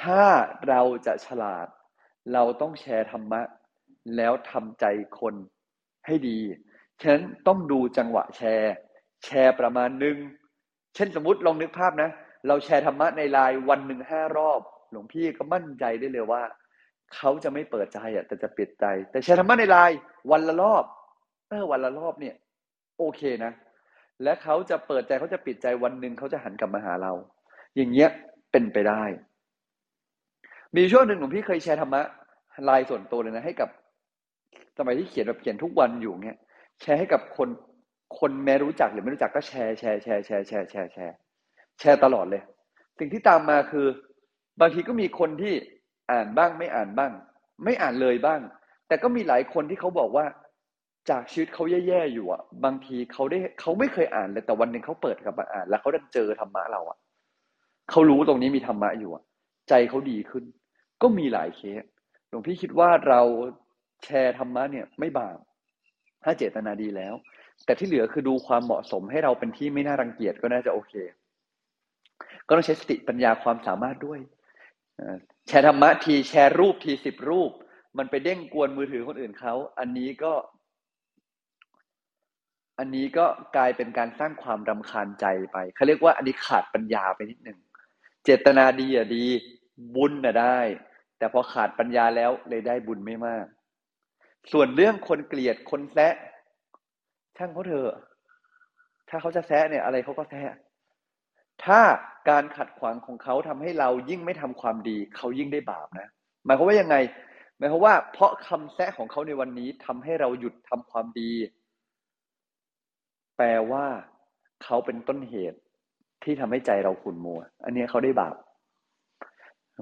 ถ้าเราจะฉลาด เราต้องแชร์ธรรมะ แล้วทำใจคนให้ดี ฉะนั้นต้องดูจังหวะแชร์ แชร์ประมาณหนึ่งเช่นสมมติลองนึกภาพนะ เราแชร์ธรรมะในไลน์วันหนึ่งห้ารอบ หลวงพี่ก็มั่นใจได้เลยว่า เขาจะไม่เปิดใจอะแต่จะปิดใจ แต่แชร์ธรรมะในไลน์วันละรอบเออวันละรอบเนี่ย โอเคนะ และเขาจะเปิดใจเขาจะปิดใจวันหนึ่งเขาจะหันกลับมาหาเรา อย่างเงี้ยเป็นไปได้ มีช่วงหนึ่งหลวงพี่เคยแชร์ธรรมะไลน์ส่วนตัวเลยนะให้กับสมัยที่เขียนแบบเขียนทุกวันอยู่เงี้ย แชร์ให้กับคนคนแม้รู้จักหรือไม่รู้จักก็แชร์แชร์แชร์แชร์แชร์แชร์แชร์แชร์ตลอดเลย สิ่งที่ตามมาคือบางทีก็มีคนที่อ่านบ้างไม่อ่านบ้าง ไม่อ่านเลยบ้าง แต่ก็มีหลายคนที่เขาบอกว่า จากชีวิตเขาแย่ๆอยู่อะ บางทีเขาได้เขาไม่เคยอ่านเลยแต่วันหนึ่งเขาเปิดกลับมาอ่าน แล้วเขาได้เจอธรรมะเราอะเขารู้ตรงนี้มีธรรมะอยู่อะ ใจเขาดีขึ้น ก็มีหลายเคสหลวงพี่คิดว่าเราแชร์ธรรมะเนี่ยไม่บาป ถ้าเจตนาดีแล้ว แต่ที่เหลือคือดูความเหมาะสมให้เราเป็นที่ไม่น่ารังเกียจก็น่าจะโอเค ก็ต้องใช้สติปัญญาความสามารถด้วยแชร์ธรรมะทีแชร์รูปทีสิบรูป มันไปเด้งกวนมือถือคนอื่นเขาอันนี้ก็ อันนี้ก็กลายเป็นการสร้างความรำคาญใจไปเขาเรียกว่าอันนี้ขาดปัญญาไปนิดหนึ่งเจตนาดีอะดี บุญน่ะได้ แต่พอขาดปัญญาแล้วเลยได้บุญไม่มาก ส่วนเรื่องคนเกลียดคนแซะช่างเขาเถอะถ้าเขาจะแซะเนี่ยอะไรเขาก็แซะถ้าการขัดขวางของเขาทำให้เรายิ่งไม่ทำความดี เขายิ่งได้บาปนะ หมายความว่ายังไง หมายความว่า เพราะคำแซะของเขาในวันนี้ทำให้เราหยุดทำความดี แปลว่าเขาเป็นต้นเหตุที่ทำให้ใจเราขุ่นมัว อันนี้เขาได้บาป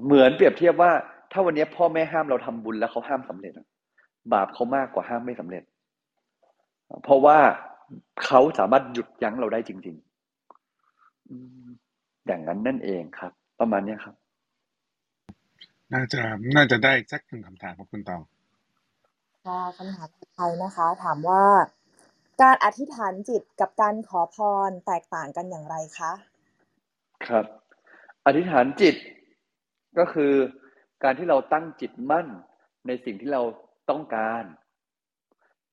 เหมือนเปรียบเทียบว่า ถ้าวันนี้พ่อแม่ห้ามเราทำบุญแล้วเขาห้ามสำเร็จ บาปเขามากกว่าห้ามไม่สำเร็จ เพราะว่าเขาสามารถหยุดยั้งเราได้จริงๆอย่างนั้นนั่นเองครับ ประมาณนี้ครับ น่าจะน่าจะได้สักหนึ่งคำถามของคุณตองค่ะคำถามต่อไปนะคะ ถามว่าการอธิษฐานจิตกับการขอพรแตกต่างกันอย่างไรคะ ครับ อธิษฐานจิตก็คือการที่เราตั้งจิตมั่นในสิ่งที่เรา ต้องการ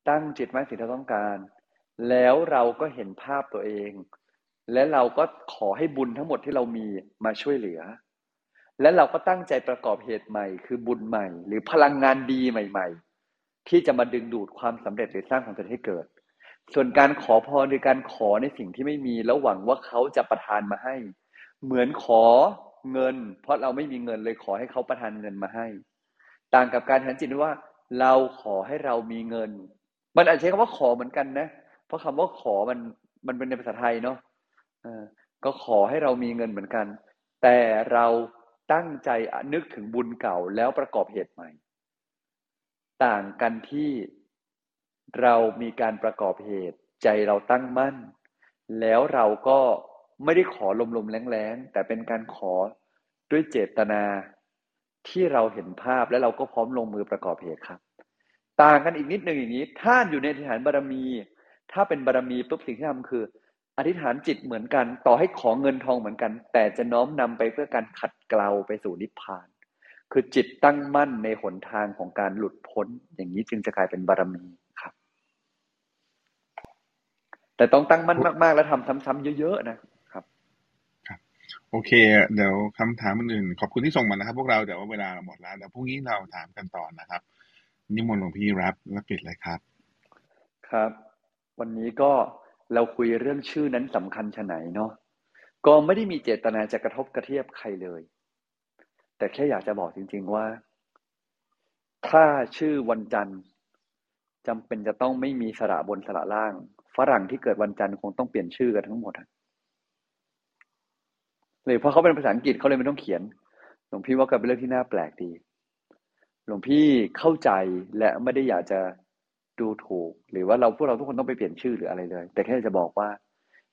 ตั้งจิตมั่นสิ่งที่เราต้องการ แล้วเราก็เห็นภาพตัวเอง และเราก็ขอให้บุญทั้งหมดที่เรามีมาช่วยเหลือ และเราก็ตั้งใจประกอบเหตุใหม่ คือบุญใหม่ หรือพลังงานดีใหม่ ๆ ที่จะมาดึงดูดความสำเร็จหรือสร้างความสำเร็จให้เกิด ส่วนการขอพรหรือการขอในสิ่งที่ไม่มีแล้วหวังว่าเขาจะประทานมาให้ เหมือนขอเงิน เพราะเราไม่มีเงินเลยขอให้เขาประทานเงินมาให้ ต่างกับการหันจิตว่า เราขอให้เรามีเงิน มันอาจจะใช้คำว่าขอเหมือนกันนะ เพราะคำว่าขอมันมันเป็นในภาษาไทยเนาะก็ขอให้เรามีเงินเหมือนกัน แต่เราตั้งใจนึกถึงบุญเก่าแล้วประกอบเหตุใหม่ ต่างกันที่เรามีการประกอบเหตุ ใจเราตั้งมั่น แล้วเราก็ไม่ได้ขอลมๆแรงๆแต่เป็นการขอด้วยเจตนา ที่เราเห็นภาพและเราก็พร้อมลงมือประกอบเหตุครับ ต่างกันอีกนิดหนึ่งอย่างนี้ ท่านอยู่ในอธิษฐานบารมี ถ้าเป็นบารมีปุ๊บสิ่งที่ทำคือ อธิษฐานจิตเหมือนกัน ต่อให้ขอเงินทองเหมือนกัน แต่จะน้อมนำไปเพื่อการขัดเกลาไปสู่นิพพาน คือจิตตั้งมั่นในหนทางของการหลุดพ้น อย่างนี้จึงจะกลายเป็นบารมีครับ แต่ต้องตั้งมั่นมาก ๆ แล้วทำซ้ำๆเยอะๆนะ โอเค เดี๋ยวคำถามอื่นขอบคุณที่ส่งมานะครับ พวกเราเดี๋ยวเวลาเราหมดแล้วเดี๋ยวพรุ่งนี้เราถามกันต่อนะครับ นิมนต์หลวงพี่รับและปิดเลยครับ ครับ วันนี้ก็เราคุยเรื่องชื่อนั้นสำคัญชะไหนเนาะก็ไม่ได้มีเจตนาจะกระทบกระเทียบใครเลย แต่แค่อยากจะบอกจริง ๆว่า ถ้าชื่อวันจันทร์จำเป็นจะต้องไม่มีสระบนสระล่าง ฝรั่งที่เกิดวันจันทร์คงต้องเปลี่ยนชื่อกันทั้งหมด เลยเพราะเขาเป็นภาษาอังกฤษเขาเลยไม่ต้องเขียน หลวงพี่ว่าก็เป็นเรื่องที่น่าแปลกดี หลวงพี่เข้าใจและไม่ได้อยากจะดูถูก หรือว่าเราพวกเราทุกคนต้องไปเปลี่ยนชื่อหรืออะไรเลย แต่แค่จะบอกว่า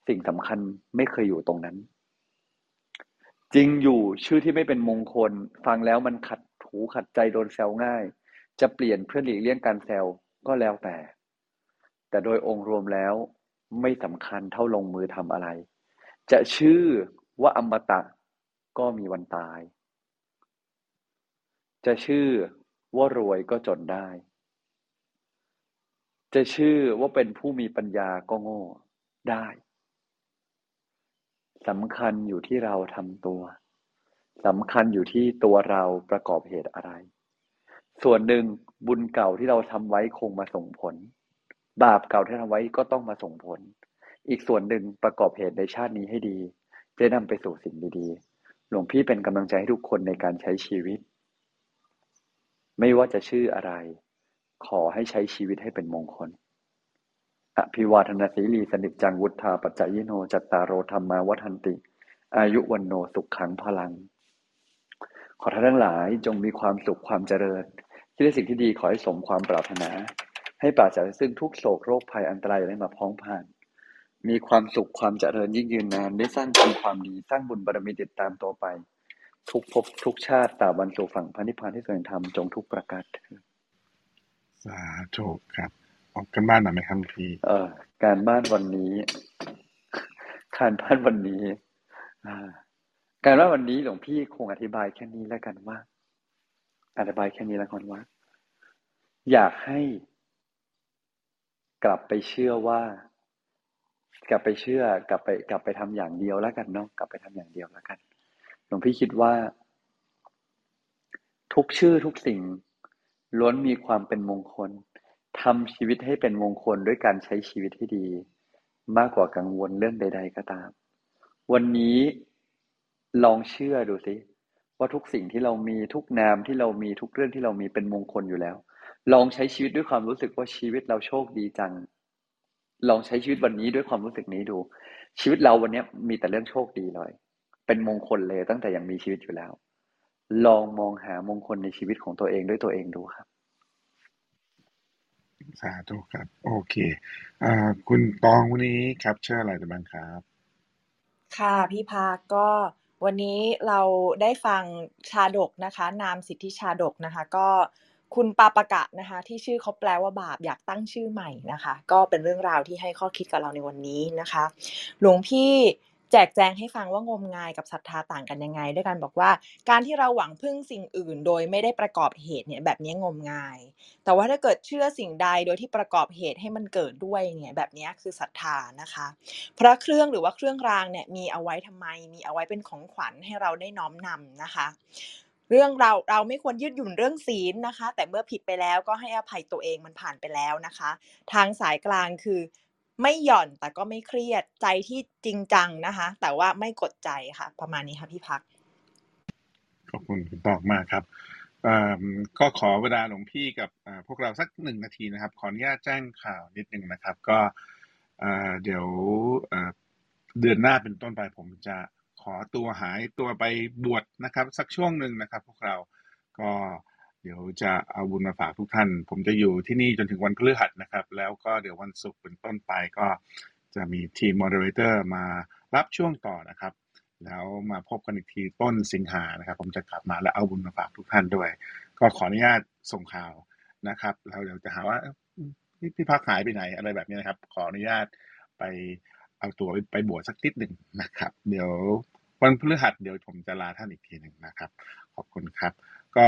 สิ่งสำคัญไม่เคยอยู่ตรงนั้น จริงอยู่ชื่อที่ไม่เป็นมงคล ฟังแล้วมันขัดหูขัดใจโดนแซวง่าย จะเปลี่ยนเพื่อหลีกเลี่ยงการแซวก็แล้วแต่ แต่โดยองค์รวมแล้วไม่สำคัญเท่าลงมือทำอะไร จะชื่อ ว่าอมตะก็มีวันตาย จะชื่อว่ารวยก็จนได้ จะชื่อว่าเป็นผู้มีปัญญาก็โง่ได้สำคัญอยู่ที่เราทำตัวสำคัญอยู่ที่ตัวเราประกอบเหตุอะไร ส่วนหนึ่งบุญเก่าที่เราทำไว้คงมาส่งผล บาปเก่าที่ทำไว้ก็ต้องมาส่งผล อีกส่วนหนึ่งประกอบเหตุในชาตินี้ให้ดี จะนำไปสู่สิ่งดีๆ หลวงพี่เป็นกำลังใจให้ทุกคนในการใช้ชีวิต ไม่ว่าจะชื่ออะไร ขอให้ใช้ชีวิตให้เป็นมงคลอภิวาทนาสีลีสนิจจังวุฒาปัจจายโนจัตตารโรธรรมาวัฒนติ อายุวันโนสุขขังพลัง ขอท่านทั้งหลายจงมีความสุขความเจริญที่ได้สิ่งที่ดีขอให้สมความปรารถนา ให้ปราศจากซึ่งทุกโศกโรคภัยอันตรายได้มาพ้องผ่าน มีความสุขความเจริญยิ่งยืนนาน ได้สร้างคุณความดี สร้างบุญบารมีติดตามตัวไป ทุกภพทุกชาติตาบรรสู่ฝั่งพระนิพพานที่สวยงามจงทุกประการเถิดสาธุครับออกกันบ้านหน่อยไหมครับพี่เออการบ้านวันนี้การบ้านวันนี้การบ้านวันนี้หลวงพี่คงอธิบายแค่นี้แล้วกันว่า อธิบายแค่นี้แล้วกันว่า อยากให้กลับไปเชื่อว่า กลับไปเชื่อกลับไปกลับไปทำอย่างเดียวแล้วกันเนาะกลับไปทำอย่างเดียวแล้วกันหลวงพี่คิดว่า ทุกชื่อทุกสิ่ง ล้วนมีความเป็นมงคลทำชีวิตให้เป็นมงคลด้วยการใช้ชีวิตที่ดี มากกว่ากังวลเรื่องใด ๆ ก็ตาม วันนี้ลองเชื่อดูสิว่าทุกสิ่งที่เรามีทุกนามที่เรามีทุกเรื่องที่เรามีเป็นมงคลอยู่แล้ว ลองใช้ชีวิตด้วยความรู้สึกว่าชีวิตเราโชคดีจัง ลองใช้ชีวิตวันนี้ด้วยความรู้สึกนี้ดู ชีวิตเราวันนี้มีแต่เรื่องโชคดีเลย เป็นมงคลเลยตั้งแต่ยังมีชีวิตอยู่แล้ว ลองมองหามงคลในชีวิตของตัวเองด้วยตัวเองดูครับสาธุครับ โอเคอ่าคุณตองวันนี้ capture อะไรบ้างครับ ค่ะพี่พาก็วันนี้เราได้ฟังชาดกนะคะ นามสิทธิชาดกนะคะ ก็ คุณปาปะกะนะคะ ที่ชื่อเขาแปลว่าบาปอยากตั้งชื่อใหม่นะคะ ก็เป็นเรื่องราวที่ให้ข้อคิดกับเราในวันนี้นะคะ หลวงพี่แจกแจงให้ฟังว่างมงายกับศรัทธาต่างกันยังไง ด้วยกันบอกว่าการที่เราหวังพึ่งสิ่งอื่น โดยไม่ได้ประกอบเหตุเนี่ยแบบนี้งมงาย แต่ว่าถ้าเกิดเชื่อสิ่งใดโดยที่ประกอบเหตุให้มันเกิดด้วยเนี่ยแบบนี้คือศรัทธานะคะพระเครื่องหรือว่าเครื่องรางเนี่ยมีเอาไว้ทำไม มีเอาไว้เป็นของขวัญให้เราได้น้อมนำนะคะ เรื่องเราเราไม่ควรยืดหยุ่นเรื่องศีลนะคะ แต่เมื่อผิดไปแล้วก็ให้อภัยตัวเองมันผ่านไปแล้วนะคะ ทางสายกลางคือไม่หย่อนแต่ก็ไม่เครียดใจที่จริงจังนะคะ แต่ว่าไม่กดใจค่ะ ประมาณนี้ค่ะพี่พักขอบคุณคุณตองมากครับอ่อก็ขอเวลาหลวงพี่กับพวกเราสักหนึ่งนาทีนะครับ ขออนุญาตแจ้งข่าวนิดนึงนะครับ ก็เอ่อเดี๋ยวเดือนหน้าเป็นต้นไปผมจะ ขอตัวหายตัวไปบวชนะครับ สักช่วงหนึ่งนะครับ พวกเราก็เดี๋ยวจะเอาบุญมาฝากทุกท่าน ผมจะอยู่ที่นี่จนถึงวันพฤหัสนะครับ แล้วก็เดี๋ยววันศุกร์เป็นต้นไปก็จะมีทีม moderator มารับช่วงต่อนะครับ แล้วมาพบกันอีกทีต้นสิงหานะครับ ผมจะกลับมาและเอาบุญมาฝากทุกท่านด้วย ก็ขออนุญาตส่งข่าวนะครับเราเดี๋ยวจะหาว่าพี่พักหายไปไหนอะไรแบบนี้นะครับ ขออนุญาตไป เอาตัวไปไปบวชสักนิดหนึ่งนะครับ เดี๋ยววันพฤหัสเดี๋ยวผมจะลาท่านอีกทีหนึ่งนะครับ ขอบคุณครับ ก็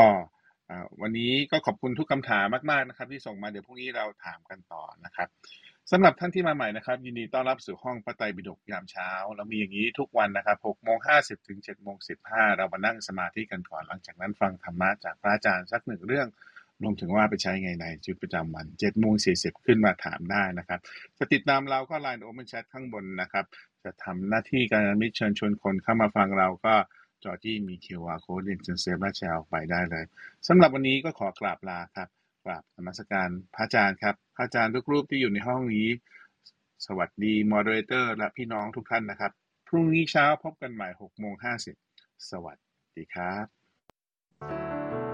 วันนี้ก็ขอบคุณทุกคำถามมากๆนะครับ ที่ส่งมาเดี๋ยวพรุ่งนี้เราถามกันต่อนะครับสำหรับท่านที่มาใหม่นะครับ ยินดีต้อนรับสู่ห้องพระไตรปิฎกยามเช้าเรามีอย่างนี้ทุกวันนะครับ6โมง50ถึง7โมง15 เรามานั่งสมาธิกันก่อนหลังจากนั้นฟังธรรมะจากพระอาจารย์สักหนึ่งเรื่อง รวมถึงว่าไปใช้ไงในชีวิตประจำวัน7โมง40ขึ้นมาถามได้นะครับ จะติดตามเราก็ Line Open Chat ข้างบนนะครับ จะทำหน้าที่กัลยาณมิตรเชิญชวนคนเข้ามาฟังเราแคปจอที่มี QR Code เรียนเชิญเซฟและแชร์ออกไปได้เลยสำหรับวันนี้ก็ขอกราบลาครับกราบนมัสการพระอาจารย์ครับ พระอาจารย์ทุกรูปที่อยู่ในห้องนี้ สวัสดี moderator และพี่น้องทุกท่านนะครับ พรุ่งนี้เช้าพบกันใหม่6โมง50สวัสดีครับ